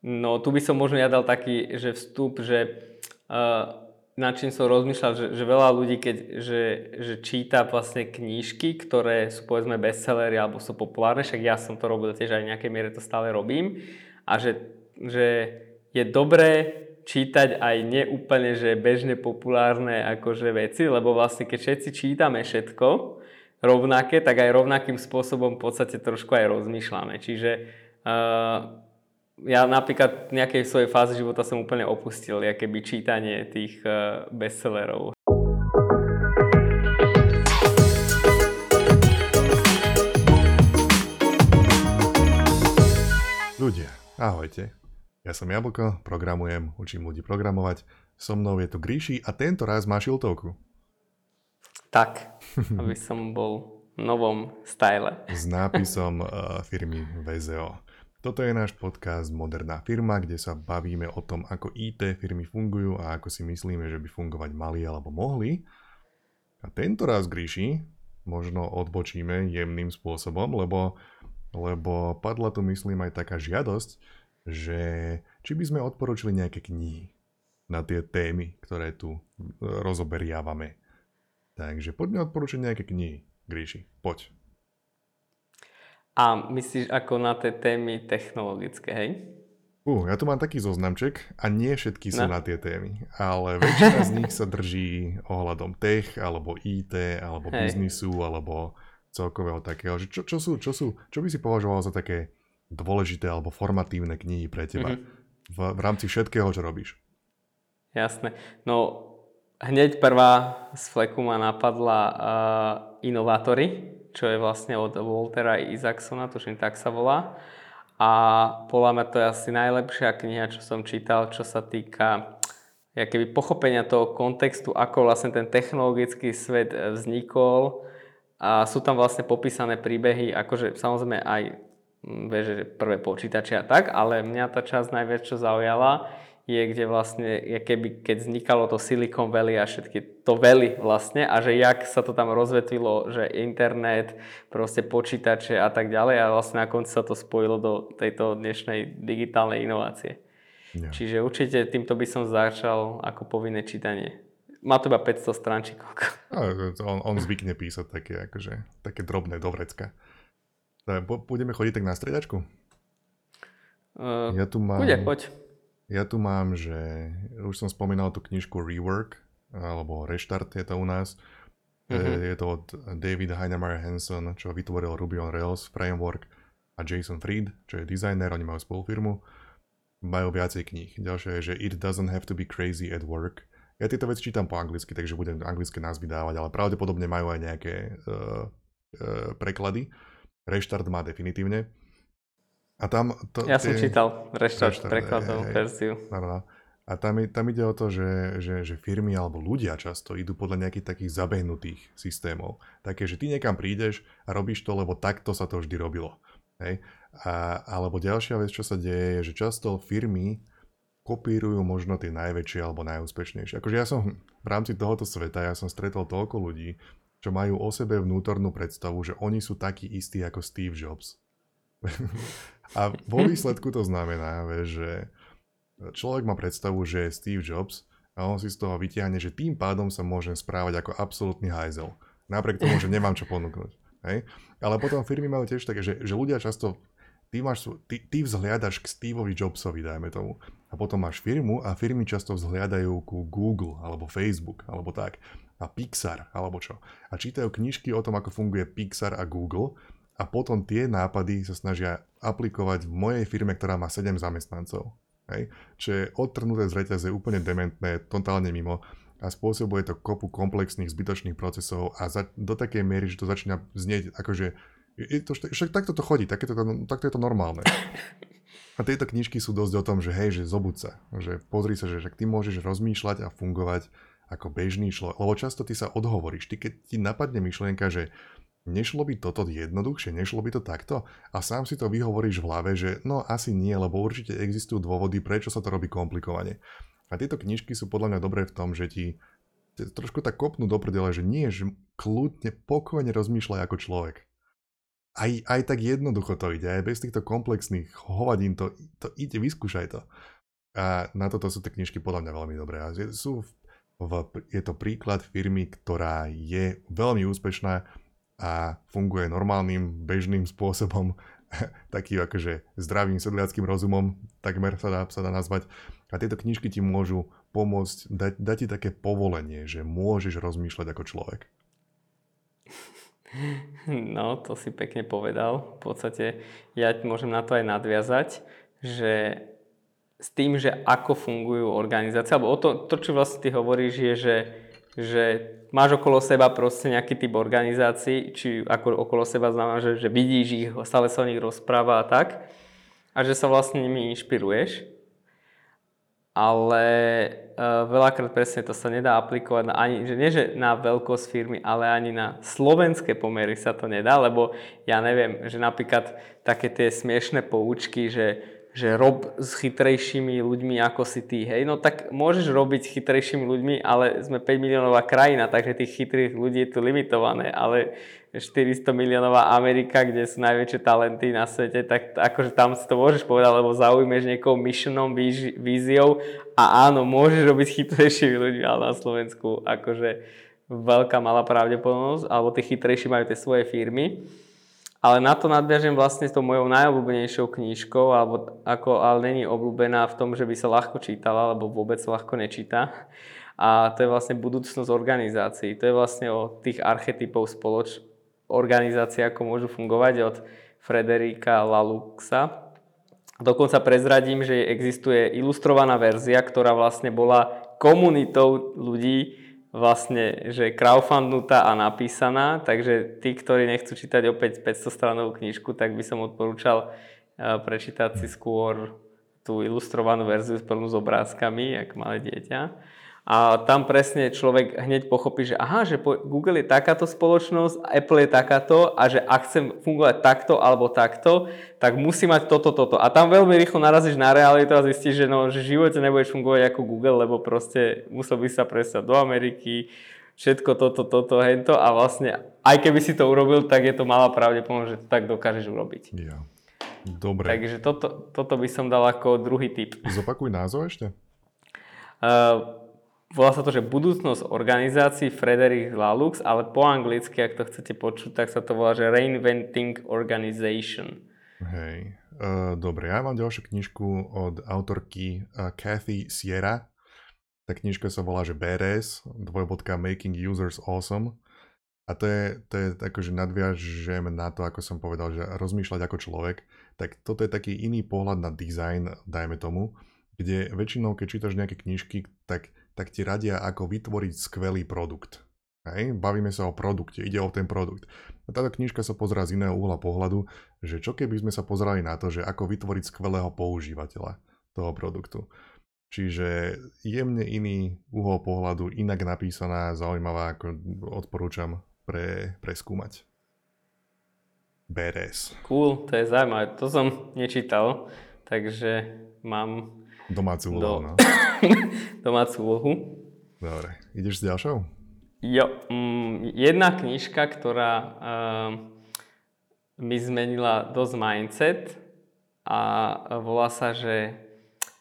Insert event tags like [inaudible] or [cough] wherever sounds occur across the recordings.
No tu by som možno ja dal taký, že vstup, že uh, nad čím som rozmýšľal, že, že veľa ľudí, keď, že, že číta vlastne knížky, ktoré sú povedzme bestsellery alebo sú populárne, však ja som to robil tiež aj v nejakej miere to stále robím a že, že je dobré čítať aj neúplne, že bežne populárne akože veci, lebo vlastne keď všetci čítame všetko rovnaké, tak aj rovnakým spôsobom v podstate trošku aj rozmýšľame. Čiže uh, ja napríklad v nejakej svojej fáze života som úplne opustil keby čítanie tých uh, bestsellerov. Ľudia, ahojte. Ja som Jablko, programujem, učím ľudí programovať. So mnou je tu Gríši a tento raz má šiltovku. Tak, [laughs] aby som bol v novom style. S nápisom uh, firmy VZO. Toto je náš podcast Moderná firma, kde sa bavíme o tom, ako IT firmy fungujú a ako si myslíme, že by fungovať mali alebo mohli. A tento raz, Gríši, možno odbočíme jemným spôsobom, lebo, lebo padla tu, myslím, aj taká žiadosť, že či by sme odporúčili nejaké knihy na tie témy, ktoré tu e, rozoberiavame. Takže poďme odporúčiť nejaké knihy. Gríši, poď. A myslíš ako na tie témy technologické, hej? Uh, ja tu mám taký zoznamček a nie všetky sú no. na tie témy, ale väčšina z nich sa drží ohľadom tech, alebo IT, alebo hej. biznisu, alebo celkového takého. Že čo, čo, sú, čo, sú, čo by si považoval za také dôležité alebo formatívne knihy pre teba mm-hmm. v, v rámci všetkého, čo robíš? Jasné. No hneď prvá z fleku ma napadla uh, Inovátory čo je vlastne od Waltera Isaacsona, tuším tak sa volá. A podľa mňa to je asi najlepšia kniha, čo som čítal, čo sa týka keby pochopenia toho kontextu, ako vlastne ten technologický svet vznikol. A sú tam vlastne popísané príbehy, akože samozrejme aj vieš, že prvé počítače a tak, ale mňa tá časť najviac čo zaujala, je, kde vlastne, keby, keď vznikalo to Silicon Valley a všetky to Valley vlastne a že jak sa to tam rozvetvilo, že internet, proste počítače a tak ďalej a vlastne na konci sa to spojilo do tejto dnešnej digitálnej inovácie. Ja. Čiže určite týmto by som začal ako povinné čítanie. Má to iba 500 stránčikov. [laughs] On, on zvykne písať také, akože, také drobné do vrecka. Budeme chodiť tak na stredačku? Uh, ja tu mám... Bude, poď. Ja tu mám, že už som spomínal tú knižku Rework, alebo Reštart je to u nás. Mm-hmm. Je to od David Heinemeier Hanson, čo vytvoril Ruby on Rails framework a Jason Fried, čo je designer, oni majú spolu firmu. Majú viacej kníh. Ďalšia je, že It doesn't have to be crazy at work. Ja tieto veci čítam po anglicky, takže budem anglické názvy dávať, ale pravdepodobne majú aj nejaké uh, uh, preklady. Reštart má definitívne. A tam to, ja tie... som čítal reštart, prekladovú verziu. No, no. A tam, tam ide o to, že, že, že firmy alebo ľudia často idú podľa nejakých takých zabehnutých systémov. Také, že ty niekam prídeš a robíš to, lebo takto sa to vždy robilo. Hej? A, alebo ďalšia vec, čo sa deje, je, že často firmy kopírujú možno tie najväčšie alebo najúspešnejšie. Akože ja som v rámci tohoto sveta, ja som stretol toľko ľudí, čo majú o sebe vnútornú predstavu, že oni sú takí istí ako Steve Jobs. [laughs] A vo výsledku to znamená, že človek má predstavu, že je Steve Jobs a on si z toho vytiahne, že tým pádom sa môžem správať ako absolútny hajzel. Napriek tomu, že nemám čo ponúknuť. Hej? Ale potom firmy majú tiež také, že, že ľudia často, ty, máš, ty, ty vzhliadaš k Steveovi Jobsovi, dajme tomu. A potom máš firmu a firmy často vzhliadajú ku Google alebo Facebook alebo tak. A Pixar alebo čo. A čítajú knižky o tom, ako funguje Pixar a Google a potom tie nápady sa snažia aplikovať v mojej firme, ktorá má 7 zamestnancov. Hej? Čo je odtrhnuté z reťaze úplne dementné, totálne mimo a spôsobuje to kopu komplexných zbytočných procesov a za, do takej miery, že to začína znieť akože je to, však takto to chodí, takto, takto je to normálne. A tieto knižky sú dosť o tom, že hej, že zobud sa, že pozri sa, že však ty môžeš rozmýšľať a fungovať ako bežný človek, lebo často ty sa odhovoríš, ty keď ti napadne myšlienka, že Nešlo by toto jednoduchšie, nešlo by to takto? A sám si to vyhovoríš v hlave, že no asi nie, lebo určite existujú dôvody, prečo sa to robí komplikovane. A tieto knižky sú podľa mňa dobré v tom, že ti trošku tak kopnú do prdele, že nie, že kľudne, pokojne rozmýšľaj ako človek. aj, aj tak jednoducho to ide, aj bez týchto komplexných hovadín to, to ide, vyskúšaj to. A na toto sú tie knižky podľa mňa veľmi dobré. A sú v, je to príklad firmy, ktorá je veľmi úspešná a funguje normálnym, bežným spôsobom, [laughs] taký akože zdravým sedliackým rozumom, takmer sa dá, sa dá nazvať. A tieto knižky ti môžu pomôcť, dať, dať ti také povolenie, že môžeš rozmýšľať ako človek. [laughs] No, to si pekne povedal. V podstate ja môžem na to aj nadviazať, že s tým, že ako fungujú organizácie, alebo o to, to čo vlastne ty hovoríš, je, že, že máš okolo seba proste nejaký typ organizácií, či ako okolo seba znamená, že, že vidíš ich, stále sa o nich rozpráva a tak, a že sa vlastne nimi inšpiruješ. Ale uh, veľakrát presne to sa nedá aplikovať na ani, že nie že na veľkosť firmy, ale ani na slovenské pomery sa to nedá, lebo ja neviem, že napríklad také tie smiešné poučky, že že rob s chytrejšími ľuďmi ako si ty, hej, no tak môžeš robiť s chytrejšími ľuďmi, ale sme 5 miliónová krajina, takže tých chytrých ľudí je tu limitované, ale 400 miliónová Amerika, kde sú najväčšie talenty na svete, tak akože tam si to môžeš povedať, lebo zaujmeš niekoho missionom, víziou a áno, môžeš robiť chytrejšími ľuďmi, ale na Slovensku akože veľká malá pravdepodobnosť, alebo tí chytrejší majú tie svoje firmy. Ale na to nadviažem vlastne s tou mojou najobľúbenejšou knížkou, alebo ako, ale není obľúbená v tom, že by sa ľahko čítala, alebo vôbec ľahko nečíta. A to je vlastne budúcnosť organizácií. To je vlastne o tých archetypov spoloč organizácií, ako môžu fungovať od Frederika Laluxa. Dokonca prezradím, že existuje ilustrovaná verzia, ktorá vlastne bola komunitou ľudí, vlastne, že crowdfundnutá a napísaná, takže tí, ktorí nechcú čítať opäť 500 stranovú knižku, tak by som odporúčal eh, prečítať si skôr tú ilustrovanú verziu plnú s obrázkami, ako malé dieťa. A tam presne človek hneď pochopí, že aha, že Google je takáto spoločnosť, Apple je takáto a že ak chcem fungovať takto alebo takto, tak musí mať toto, toto. A tam veľmi rýchlo narazíš na realitu a zistíš, že, no, že v živote nebudeš fungovať ako Google, lebo proste musel by sa presať do Ameriky, všetko toto, toto, hento a vlastne aj keby si to urobil, tak je to malá pravdepodobnosť, že to tak dokážeš urobiť. Ja. Dobre. Takže toto, toto by som dal ako druhý typ. Zopakuj názov ešte. Uh, Volá sa to, že budúcnosť organizácií Frederick Lalux, ale po anglicky, ak to chcete počuť, tak sa to volá, že Reinventing Organization. Hej, uh, dobre, ja mám ďalšiu knižku od autorky uh, Kathy Sierra. Tá knižka sa volá, že BRS, dvojbodka Making Users Awesome. A to je, to je tako, že nadviažem na to, ako som povedal, že rozmýšľať ako človek, tak toto je taký iný pohľad na design, dajme tomu, kde väčšinou, keď čítaš nejaké knižky, tak tak ti radia, ako vytvoriť skvelý produkt. Hej? Bavíme sa o produkte, ide o ten produkt. A táto knižka sa pozerá z iného uhla pohľadu, že čo keby sme sa pozerali na to, že ako vytvoriť skvelého používateľa toho produktu. Čiže jemne iný uhol pohľadu, inak napísaná, zaujímavá, ako odporúčam pre, preskúmať. BRS. Cool, to je zaujímavé. To som nečítal, takže mám Domácu úlohu, no. [laughs] Domácu úlohu. Dobre, ideš s ďalšou? Jo, mm, jedna knižka, ktorá uh, mi zmenila dosť mindset a volá sa, že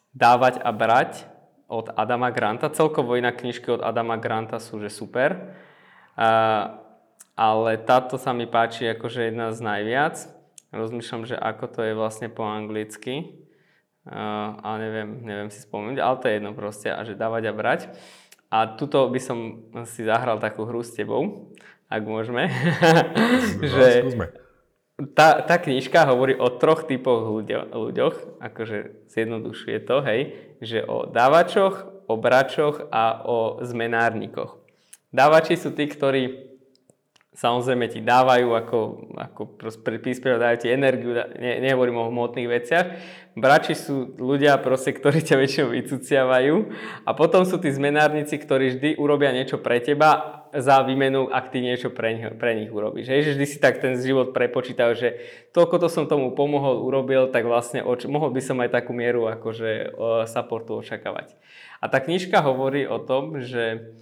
Dávať a brať od Adama Granta. Celkovo iná knižky od Adama Granta sú, že super. Uh, ale táto sa mi páči akože jedna z najviac. Rozmýšľam, že ako to je vlastne po anglicky a neviem, neviem si spomenúť, ale to je jedno proste a že dávať a brať. A tuto by som si zahral takú hru s tebou, ak môžeme. [laughs] že tá, tá knižka hovorí o troch typoch ľuďo, ľuďoch, akože zjednodušuje to, hej, že o dávačoch, o bračoch a o zmenárnikoch. Dávači sú tí, ktorí samozrejme ti dávajú ako, ako príspevok, dajú ti energiu, ne, nehovorím o hmotných veciach. Brači sú ľudia, proste, ktorí ťa väčšinou vycuciavajú a potom sú tí zmenárnici, ktorí vždy urobia niečo pre teba za výmenu, ak ty niečo pre, nich, pre nich urobíš. Hej, že vždy si tak ten život prepočítal, že toľko to som tomu pomohol, urobil, tak vlastne oč- mohol by som aj takú mieru akože supportu očakávať. A tá knižka hovorí o tom, že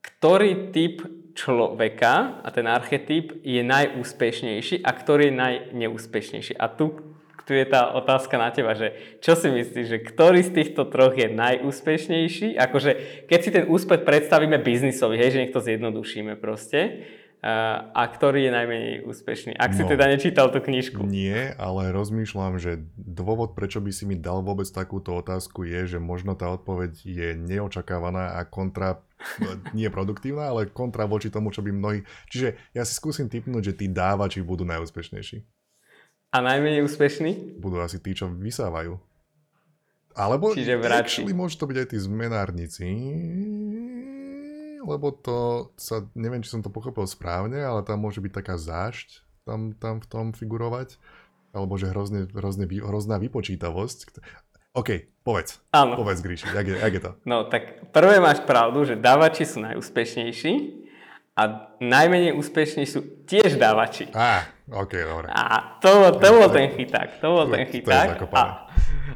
ktorý typ človeka a ten archetyp je najúspešnejší a ktorý je najneúspešnejší. A tu, tu je tá otázka na teba, že čo si myslíš, že ktorý z týchto troch je najúspešnejší? Akože keď si ten úspech predstavíme biznisový, hej, že nech to zjednodušíme proste, a ktorý je najmenej úspešný? Ak si no, teda nečítal tú knižku. Nie, ale rozmýšľam, že dôvod, prečo by si mi dal vôbec takúto otázku je, že možno tá odpoveď je neočakávaná a kontra, nie produktívna, ale kontra voči tomu, čo by mnohí... Čiže ja si skúsim typnúť, že tí dávači budú najúspešnejší. A najmenej úspešní? Budú asi tí, čo vysávajú. Alebo Čiže actually môžu to byť aj tí zmenárnici lebo to sa, neviem, či som to pochopil správne, ale tam môže byť taká zášť tam, tam v tom figurovať, alebo že hrozne, hrozne, hrozná vypočítavosť. OK, povedz. Áno. Povedz, Gríši, jak je, jak je to? No tak prvé máš pravdu, že dávači sú najúspešnejší a najmenej úspešní sú tiež dávači. Á, OK, dobre. A to, to bol ten chyták, to bol ten chyták. To je a,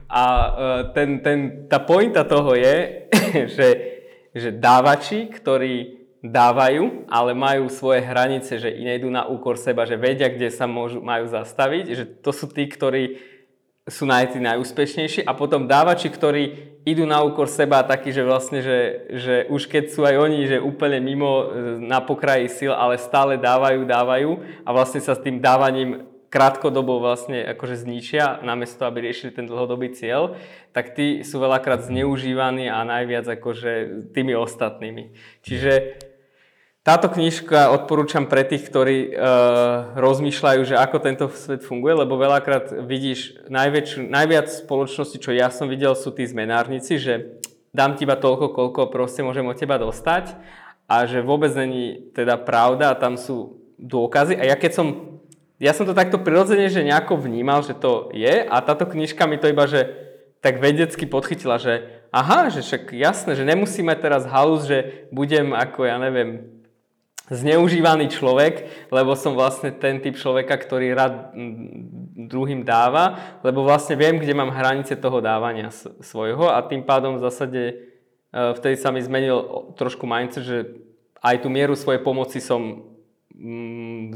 a e, ten, ten, tá pointa toho je, [laughs] že že dávači, ktorí dávajú, ale majú svoje hranice, že nejdú na úkor seba, že vedia, kde sa môžu, majú zastaviť, že to sú tí, ktorí sú naj, tí najúspešnejší a potom dávači, ktorí idú na úkor seba taký, že vlastne, že, že už keď sú aj oni, že úplne mimo e, na pokraji sil, ale stále dávajú, dávajú a vlastne sa s tým dávaním krátkodobo vlastne akože zničia, namiesto aby riešili ten dlhodobý cieľ, tak tí sú veľakrát zneužívaní a najviac akože tými ostatnými. Čiže táto knižka odporúčam pre tých, ktorí uh, rozmýšľajú, že ako tento svet funguje, lebo veľakrát vidíš najväčšiu, najviac spoločnosti, čo ja som videl, sú tí zmenárnici, že dám ti iba toľko, koľko proste môžem od teba dostať a že vôbec není teda pravda a tam sú dôkazy. A ja keď som ja som to takto prirodzene, že nejako vnímal, že to je a táto knižka mi to iba, že tak vedecky podchytila, že aha, že však jasné, že nemusíme teraz halus, že budem ako, ja neviem, zneužívaný človek, lebo som vlastne ten typ človeka, ktorý rád druhým dáva, lebo vlastne viem, kde mám hranice toho dávania svojho a tým pádom v zásade e, vtedy sa mi zmenil trošku mindset, že aj tú mieru svojej pomoci som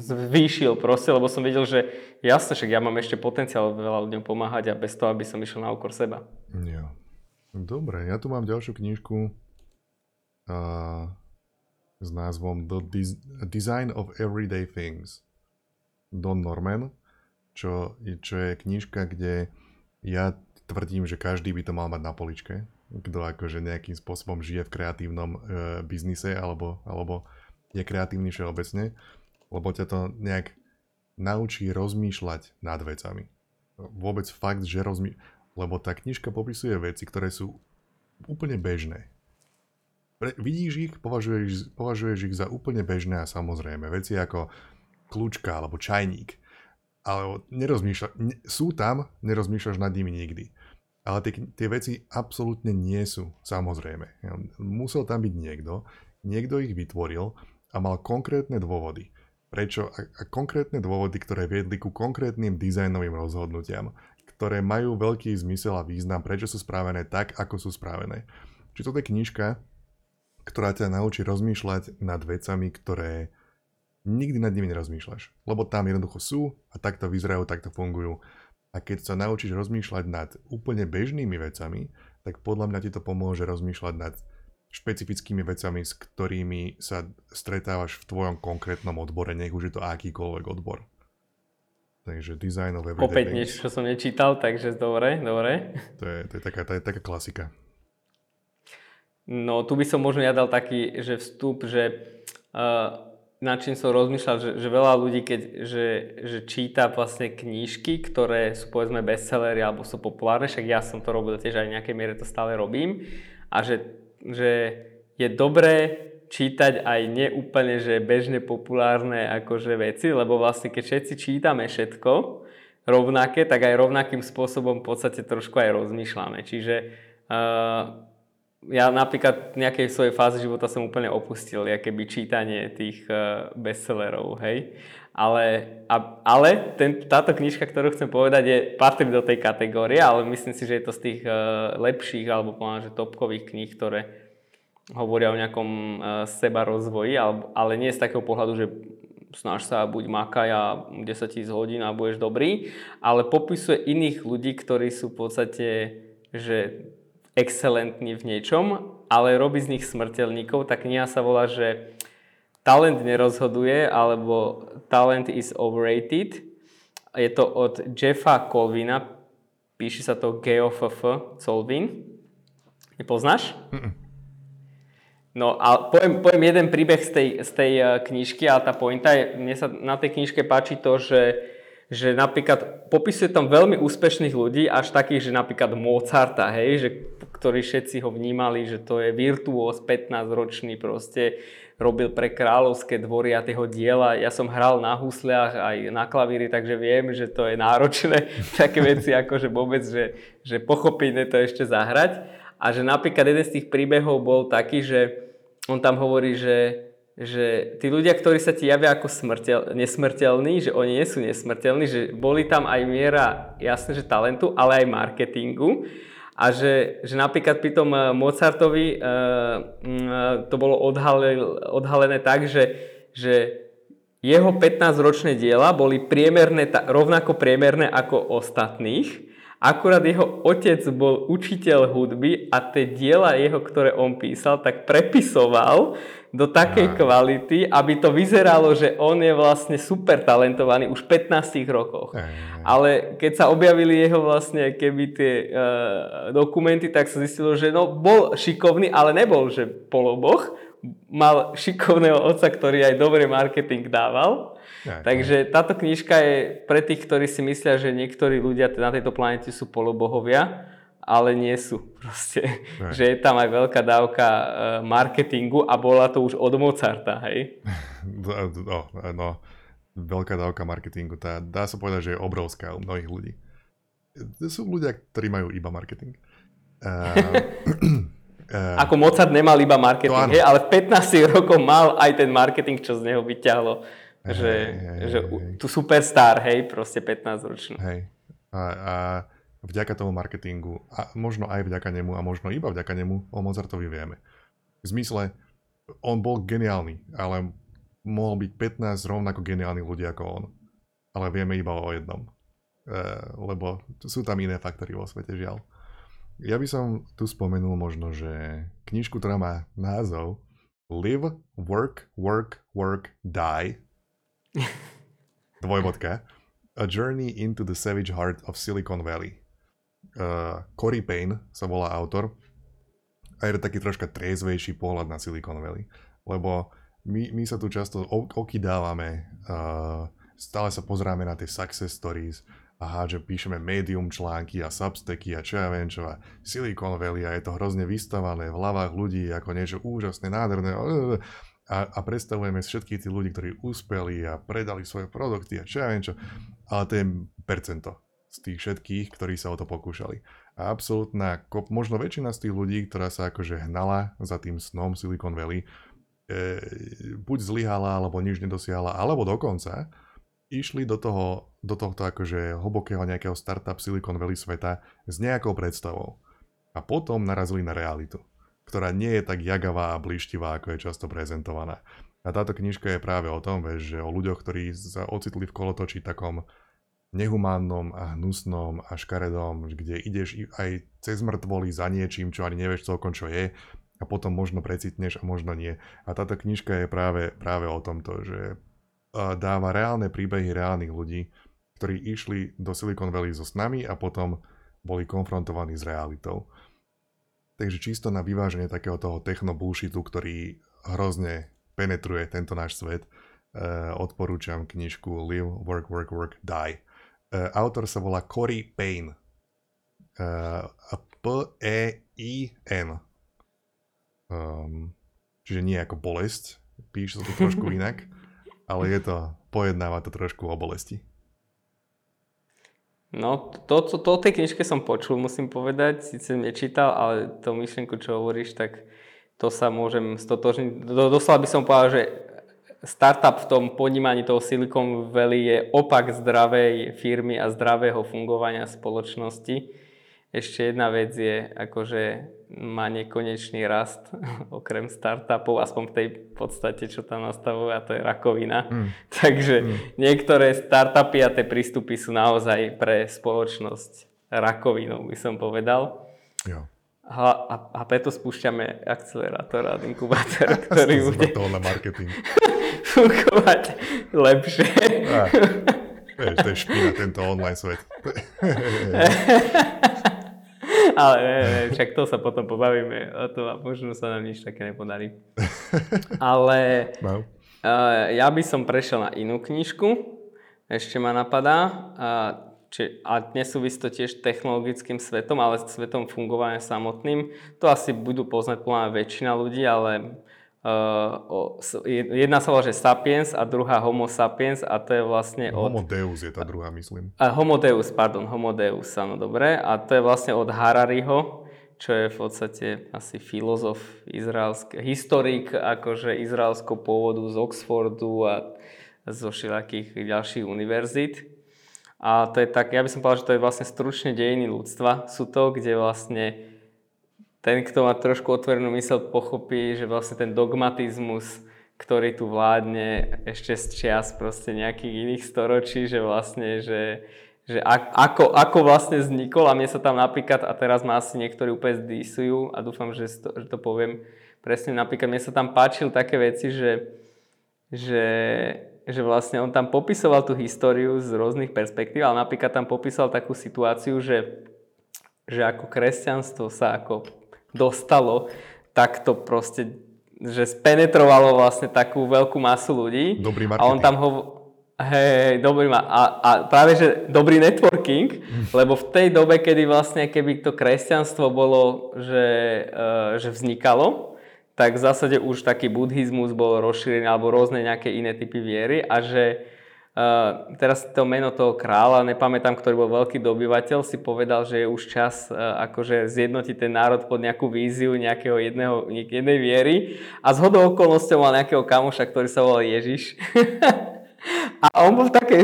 zvýšil proste, lebo som videl, že jasne, však ja mám ešte potenciál veľa ľuďom pomáhať a bez toho, aby som išiel na úkor seba. Jo. Dobre, ja tu mám ďalšiu knižku a, s názvom The Design of Everyday Things. Don Norman, čo, čo je knižka, kde ja tvrdím, že každý by to mal mať na poličke, kto akože nejakým spôsobom žije v kreatívnom e, biznise alebo, alebo je kreatívny všeobecne, lebo ťa to nejak naučí rozmýšľať nad vecami. Vôbec fakt, že rozmý... Lebo tá knižka popisuje veci, ktoré sú úplne bežné. Pre, vidíš ich, považuješ, považuješ ich za úplne bežné a samozrejme. Veci ako kľúčka alebo čajník. Ale nerozmýšľa, ne, sú tam, nerozmýšľaš nad nimi nikdy. Ale tie, tie veci absolútne nie sú, samozrejme. Musel tam byť niekto, niekto ich vytvoril a mal konkrétne dôvody. Prečo? A, a konkrétne dôvody, ktoré viedli ku konkrétnym dizajnovým rozhodnutiam, ktoré majú veľký zmysel a význam, prečo sú správené tak, ako sú správené. Či to je knižka, ktorá ťa naučí rozmýšľať nad vecami, ktoré nikdy nad nimi nerozmýšľaš. Lebo tam jednoducho sú a takto vyzerajú, takto fungujú. A keď sa naučíš rozmýšľať nad úplne bežnými vecami, tak podľa mňa ti to pomôže rozmýšľať nad špecifickými vecami, s ktorými sa stretávaš v tvojom konkrétnom odbore, nech už je to akýkoľvek odbor. Takže design of everyday Opäť niečo, čo som nečítal, takže dobre, dobre. To je, to je, taká, to je taká klasika. No tu by som možno ja dal taký, že vstup, že uh, nad čím som rozmýšľal, že, že veľa ľudí, keď, že, že číta vlastne knížky, ktoré sú povedzme bestsellery alebo sú populárne, však ja som to robil tiež aj v nejakej miere to stále robím, a že že je dobré čítať aj neúplne, že bežne populárne akože veci, lebo vlastne keď všetci čítame všetko rovnaké, tak aj rovnakým spôsobom v podstate trošku aj rozmýšľame. Čiže uh, ja napríklad v nejakej svojej fáze života som úplne opustil keby čítanie tých uh, bestsellerov, hej. Ale, a, ale ten, táto knižka, ktorú chcem povedať, je, patrí do tej kategórie, ale myslím si, že je to z tých uh, lepších alebo poviem, že topkových kníh, ktoré, hovoria o nejakom uh, seba rozvoji, ale, ale nie z takého pohľadu, že snaž sa, buď makaj a 10 tisíc hodín a budeš dobrý, ale popisuje iných ľudí, ktorí sú v podstate že excelentní v niečom, ale robí z nich smrteľníkov, tak kniha sa volá, že talent nerozhoduje, alebo talent is overrated. Je to od Jeffa Colvina, píše sa to GOFF, Colvin. Nepoznáš? Mm-mm. No a poviem, poviem jeden príbeh z tej, z tej eh, knižky, ale tá pointa je, mne sa na tej knižke páči to, že, že napríklad popisuje tam veľmi úspešných ľudí, až takých, že napríklad Mozarta, hej, že, ktorí všetci ho vnímali, že to je virtuós 15-ročný proste, robil pre kráľovské dvory a tého diela. Ja som hral na husliach aj na klavíri, takže viem, že to je náročné [laughs] také veci, ako že vôbec, že, že pochopiť to ešte zahrať. A že napríklad jeden z tých príbehov bol taký, že on tam hovorí, že, že tí ľudia, ktorí sa ti javia ako smrteľ, nesmrteľní, že oni nie sú nesmrteľní, že boli tam aj miera, jasne, že talentu, ale aj marketingu. A že, že napríklad pri tom eh, Mozartovi uh, to bolo odhalené tak, že, že jeho 15-ročné diela boli priemerné, rovnako priemerné ako ostatných Akurát jeho otec bol učiteľ hudby a tie diela jeho, ktoré on písal, tak prepisoval do takej kvality, aby to vyzeralo, že on je vlastne super talentovaný už v 15 rokoch. Ale keď sa objavili jeho vlastne keby tie uh, dokumenty, tak sa zistilo, že no, bol šikovný, ale nebol, že poloboch. Mal šikovného otca, ktorý aj dobrý marketing dával tak, Takže táto knižka je pre tých, ktorí si myslia, že niektorí ľudia na tejto planete sú polobohovia, ale nie sú [laughs] proste. Tak. Že je tam aj veľká dávka e, marketingu a bola to už od Mozarta, hej? [laughs] No, no, veľká dávka marketingu, tá, dá sa povedať, že je obrovská u mnohých ľudí. To sú ľudia, ktorí majú iba marketing. Uh, [clears throat] uh, Ako Mozart nemal iba marketing, hej, ale v 15 rokov mal aj ten marketing, čo z neho vyťahlo že, hej, že hej. tu superstar, hej, proste 15 ročný. Hej. A, a vďaka tomu marketingu, a možno aj vďaka nemu, a možno iba vďaka nemu, o Mozartovi vieme. V zmysle, on bol geniálny, ale mohol byť 15 rovnako geniálnych ľudí ako on. Ale vieme iba o jednom. E, lebo sú tam iné faktory vo svete, žiaľ. Ja by som tu spomenul možno, že knižku, ktorá má názov Live, Work, Work, Work, Die [laughs] Dvojbodka. A Journey into the Savage Heart of Silicon Valley. Uh, Cory Payne sa volá autor a je to taký troška triezvejší pohľad na Silicon Valley. Lebo my, my sa tu často oky dávame, uh, stále sa pozráme na tie success stories, aha, že píšeme medium články a substacky a čo ja viem čo a Silicon Valley a je to hrozne vystavané v hlavách ľudí ako niečo úžasné, nádherné a, a predstavujeme všetkých tých ľudí, ktorí úspeli a predali svoje produkty a čo ja viem čo, ale to je percento z tých všetkých, ktorí sa o to pokúšali. A absolútna, možno väčšina z tých ľudí, ktorá sa akože hnala za tým snom Silicon Valley, e, buď zlyhala, alebo nič nedosiahla, alebo dokonca išli do toho, do tohto akože hlbokého nejakého startup Silicon Valley sveta s nejakou predstavou. A potom narazili na realitu ktorá nie je tak jagavá a blištivá, ako je často prezentovaná. A táto knižka je práve o tom, vieš, že o ľuďoch, ktorí sa ocitli v kolotočí takom nehumánnom a hnusnom a škaredom, kde ideš aj cez mŕtvoly za niečím, čo ani nevieš celkom čo je a potom možno precitneš a možno nie. A táto knižka je práve, práve o tomto, že dáva reálne príbehy reálnych ľudí, ktorí išli do Silicon Valley so snami a potom boli konfrontovaní s realitou. Takže čisto na vyváženie takého toho techno bullshitu, ktorý hrozne penetruje tento náš svet, uh, odporúčam knižku Live, Work, Work, Work, Die. Uh, autor sa volá Cory Payne. Uh, P-E-I-N. Um, čiže nie ako bolesť, píše sa to trošku [laughs] inak, ale je to, pojednáva to trošku o bolesti. No, to, to, to o tej knižke som počul, musím povedať, síce nečítal, ale to myšlenku, čo hovoríš, tak to sa môžem stotožniť. Do, doslova by som povedal, že startup v tom ponímaní toho Silicon Valley je opak zdravej firmy a zdravého fungovania spoločnosti. Ešte jedna vec je, akože má nekonečný rast, [laughs] okrem startupov, aspoň v tej podstate, čo tam nastavujú, a to je rakovina. Mm. [laughs] Takže mm. niektoré startupy a tie prístupy sú naozaj pre spoločnosť rakovinou, by som povedal. Jo. A, a, a preto spúšťame akcelerátor a inkubátor, [laughs] ktorý bude na marketing. fungovať lepšie. A, vieš, to je špina, tento online svet. Ale ne, ne, však to sa potom pobavíme o tom a možno sa nám nič také nepodarí. [laughs] Ale no. uh, ja by som prešiel na inú knižku, ešte ma napadá. Uh, či, a nesúvisí to tiež technologickým svetom, ale svetom fungovania samotným. To asi budú poznať plná väčšina ľudí, ale jedna sa volá, že Sapiens a druhá Homo Sapiens a to je vlastne od... Homo Deus je tá druhá, myslím. Uh, homo Deus, pardon, Homo Deus, áno, dobre. A to je vlastne od Harariho, čo je v podstate asi filozof izraelský, historik akože izraelského pôvodu z Oxfordu a zo všelijakých ďalších univerzít. A to je tak, ja by som povedal, že to je vlastne stručne dejiny ľudstva. Sú to, kde vlastne ten, kto má trošku otvorenú mysel, pochopí, že vlastne ten dogmatizmus, ktorý tu vládne ešte z čias proste nejakých iných storočí, že vlastne, že, že ako, ako vlastne vznikol a mne sa tam napríklad, a teraz ma asi niektorí úplne zdísujú a dúfam, že to, že to poviem presne, napríklad mne sa tam páčil také veci, že, že, že vlastne on tam popisoval tú históriu z rôznych perspektív, ale napríklad tam popísal takú situáciu, že, že ako kresťanstvo sa ako dostalo, tak to proste, že spenetrovalo vlastne takú veľkú masu ľudí. Dobrý marketing. A on tam ho... Hej, dobrý ma- a, a práve, že dobrý networking, [laughs] lebo v tej dobe, kedy vlastne, keby to kresťanstvo bolo, že, uh, že vznikalo, tak v zásade už taký buddhizmus bol rozšírený alebo rôzne nejaké iné typy viery a že Uh, teraz to meno toho kráľa, nepamätám, ktorý bol veľký dobyvateľ, si povedal, že je už čas uh, akože zjednotiť ten národ pod nejakú víziu nejakého jedného, jednej viery a z hodou okolnosťou mal nejakého kamoša, ktorý sa volal Ježiš. [laughs] a on bol v takej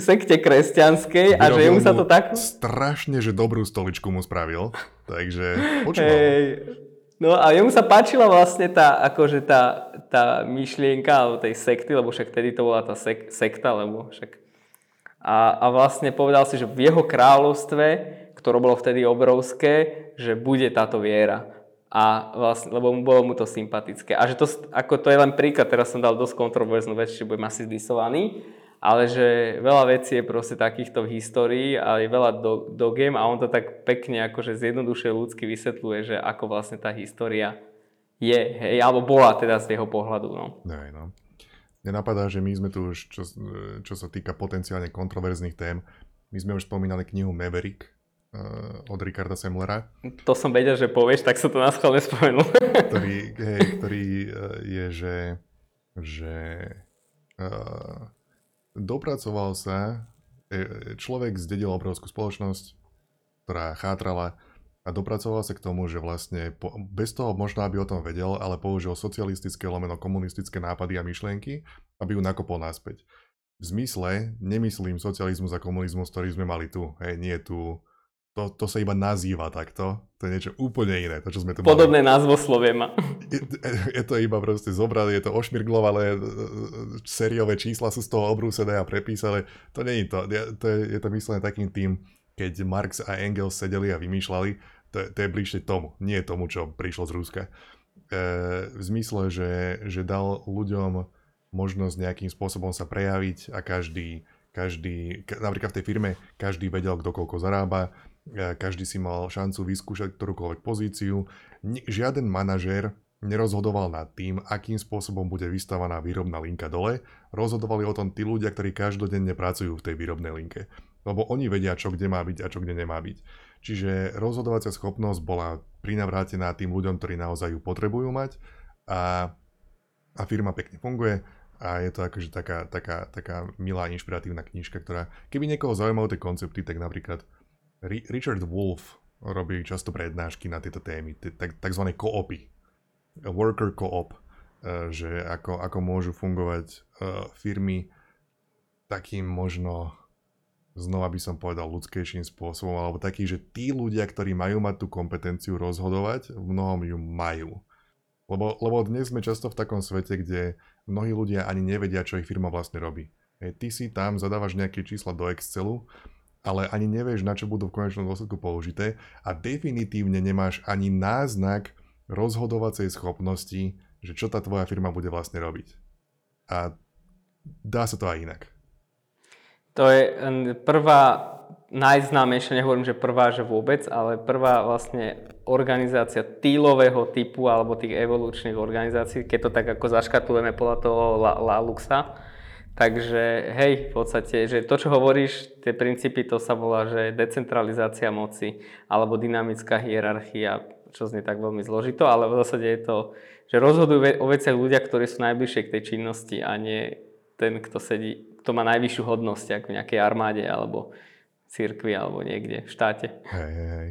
sekte kresťanskej a že jemu sa to tak... Strašne, že dobrú stoličku mu spravil, takže počúval. Hey, No a jemu sa páčila vlastne tá, akože tá, tá myšlienka alebo tej sekty, lebo však tedy to bola tá sek, sekta, lebo však... A, a vlastne povedal si, že v jeho kráľovstve, ktoré bolo vtedy obrovské, že bude táto viera. A vlastne, lebo mu bolo mu to sympatické. A že to, ako to je len príklad, teraz som dal dosť kontroverznú vec, že budem asi zdisovaný, ale že veľa vecí je proste takýchto v histórii a je veľa do, do game a on to tak pekne akože zjednoduše ľudsky vysvetľuje, že ako vlastne tá história je, hej, alebo bola teda z jeho pohľadu. No. Nej, no. Mne napadá, že my sme tu už, čo, čo sa týka potenciálne kontroverzných tém, my sme už spomínali knihu Maverick uh, od Ricarda Semlera. To som vedel, že povieš, tak som to na schvál nespomenul. [laughs] ktorý, hej, ktorý uh, je, že, že uh, dopracoval sa, e, človek zdedil obrovskú spoločnosť, ktorá chátrala a dopracoval sa k tomu, že vlastne po, bez toho možno, aby o tom vedel, ale použil socialistické lomeno komunistické nápady a myšlienky, aby ju nakopol naspäť. V zmysle, nemyslím socializmus a komunizmus, ktorý sme mali tu. Hej, nie tu to, to sa iba nazýva takto. To je niečo úplne iné, to čo sme tu Podobné mali. názvoslovie má. Je, je to iba proste zobrali, je to ošmirglované, sériové čísla sú z toho obrúsené a prepísané. To je to. Je, to je, je to myslené takým tým, keď Marx a Engels sedeli a vymýšľali, to, je, to je bližšie tomu, nie tomu, čo prišlo z Ruska. E, v zmysle, že, že dal ľuďom možnosť nejakým spôsobom sa prejaviť a každý, každý, napríklad v tej firme, každý vedel, kto koľko zarába, každý si mal šancu vyskúšať ktorúkoľvek pozíciu. Žiaden manažér nerozhodoval nad tým, akým spôsobom bude vystavaná výrobná linka dole. Rozhodovali o tom tí ľudia, ktorí každodenne pracujú v tej výrobnej linke. Lebo oni vedia, čo kde má byť a čo kde nemá byť. Čiže rozhodovacia schopnosť bola prinavrátená tým ľuďom, ktorí naozaj ju potrebujú mať a, a firma pekne funguje a je to akože taká, taká, taká milá, inšpiratívna knižka, ktorá, keby niekoho zaujímajú tie koncepty, tak napríklad Richard Wolf robí často prednášky na tieto témy, tzv. koopy, worker co-op, eh, že ako, ako môžu fungovať eh, firmy takým možno znova by som povedal ľudskejším spôsobom, alebo taký, že tí ľudia, ktorí majú mať tú kompetenciu rozhodovať, v mnohom ju majú. Lebo, lebo dnes sme často v takom svete, kde mnohí ľudia ani nevedia, čo ich firma vlastne robí. Ty si tam, zadávaš nejaké čísla do Excelu, ale ani nevieš, na čo budú v konečnom dôsledku použité a definitívne nemáš ani náznak rozhodovacej schopnosti, že čo tá tvoja firma bude vlastne robiť. A dá sa to aj inak. To je prvá, najznámejšia, nehovorím, že prvá, že vôbec, ale prvá vlastne organizácia týlového typu alebo tých evolučných organizácií, keď to tak ako zaškatulujeme podľa toho Laluxa. Takže hej, v podstate, že to, čo hovoríš, tie princípy, to sa volá, že decentralizácia moci alebo dynamická hierarchia, čo znie tak veľmi zložito, ale v zásade je to, že rozhodujú o veciach ľudia, ktorí sú najbližšie k tej činnosti a nie ten, kto sedí kto má najvyššiu hodnosť, ako v nejakej armáde alebo cirkvi alebo niekde v štáte. Hej, hej.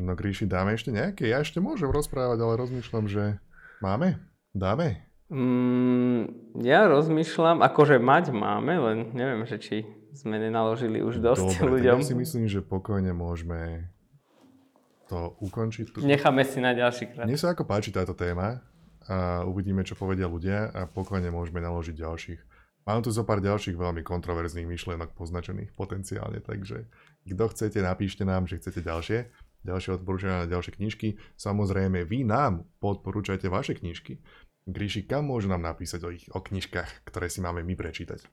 No Gríši, dáme ešte nejaké? Ja ešte môžem rozprávať, ale rozmýšľam, že máme? Dáme? Mm, ja rozmýšľam, akože mať máme, len neviem, že či sme nenaložili už dosť Dobre, ľuďom. ja si myslím, že pokojne môžeme to ukončiť. Necháme si na ďalší krát. Mne sa ako páči táto téma a uvidíme, čo povedia ľudia a pokojne môžeme naložiť ďalších. Mám tu zo pár ďalších veľmi kontroverzných myšlienok poznačených potenciálne, takže kto chcete, napíšte nám, že chcete ďalšie, ďalšie odporúčania na ďalšie knižky. Samozrejme, vy nám podporúčajte vaše knižky. Gríši, kam môžu nám napísať o, ich, o knižkách, ktoré si máme my prečítať?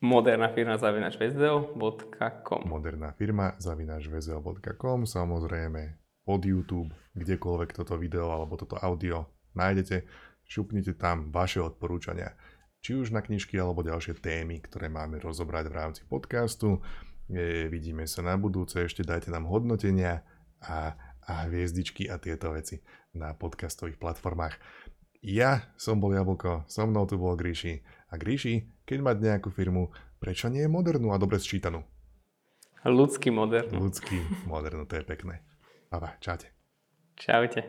Moderná firma zavinač vzdo.com Moderná firma zavinač vzdo.com Samozrejme pod YouTube, kdekoľvek toto video alebo toto audio nájdete, šupnite tam vaše odporúčania či už na knižky alebo ďalšie témy, ktoré máme rozobrať v rámci podcastu. E, vidíme sa na budúce, ešte dajte nám hodnotenia a, a hviezdičky a tieto veci na podcastových platformách. Ja som bol Jablko, so mnou tu bol Gríši. A Gríši, keď mať nejakú firmu, prečo nie je modernú a dobre sčítanú? Ľudský modernú. Ľudský modernú, to je pekné. Baba, čaute. Čaute.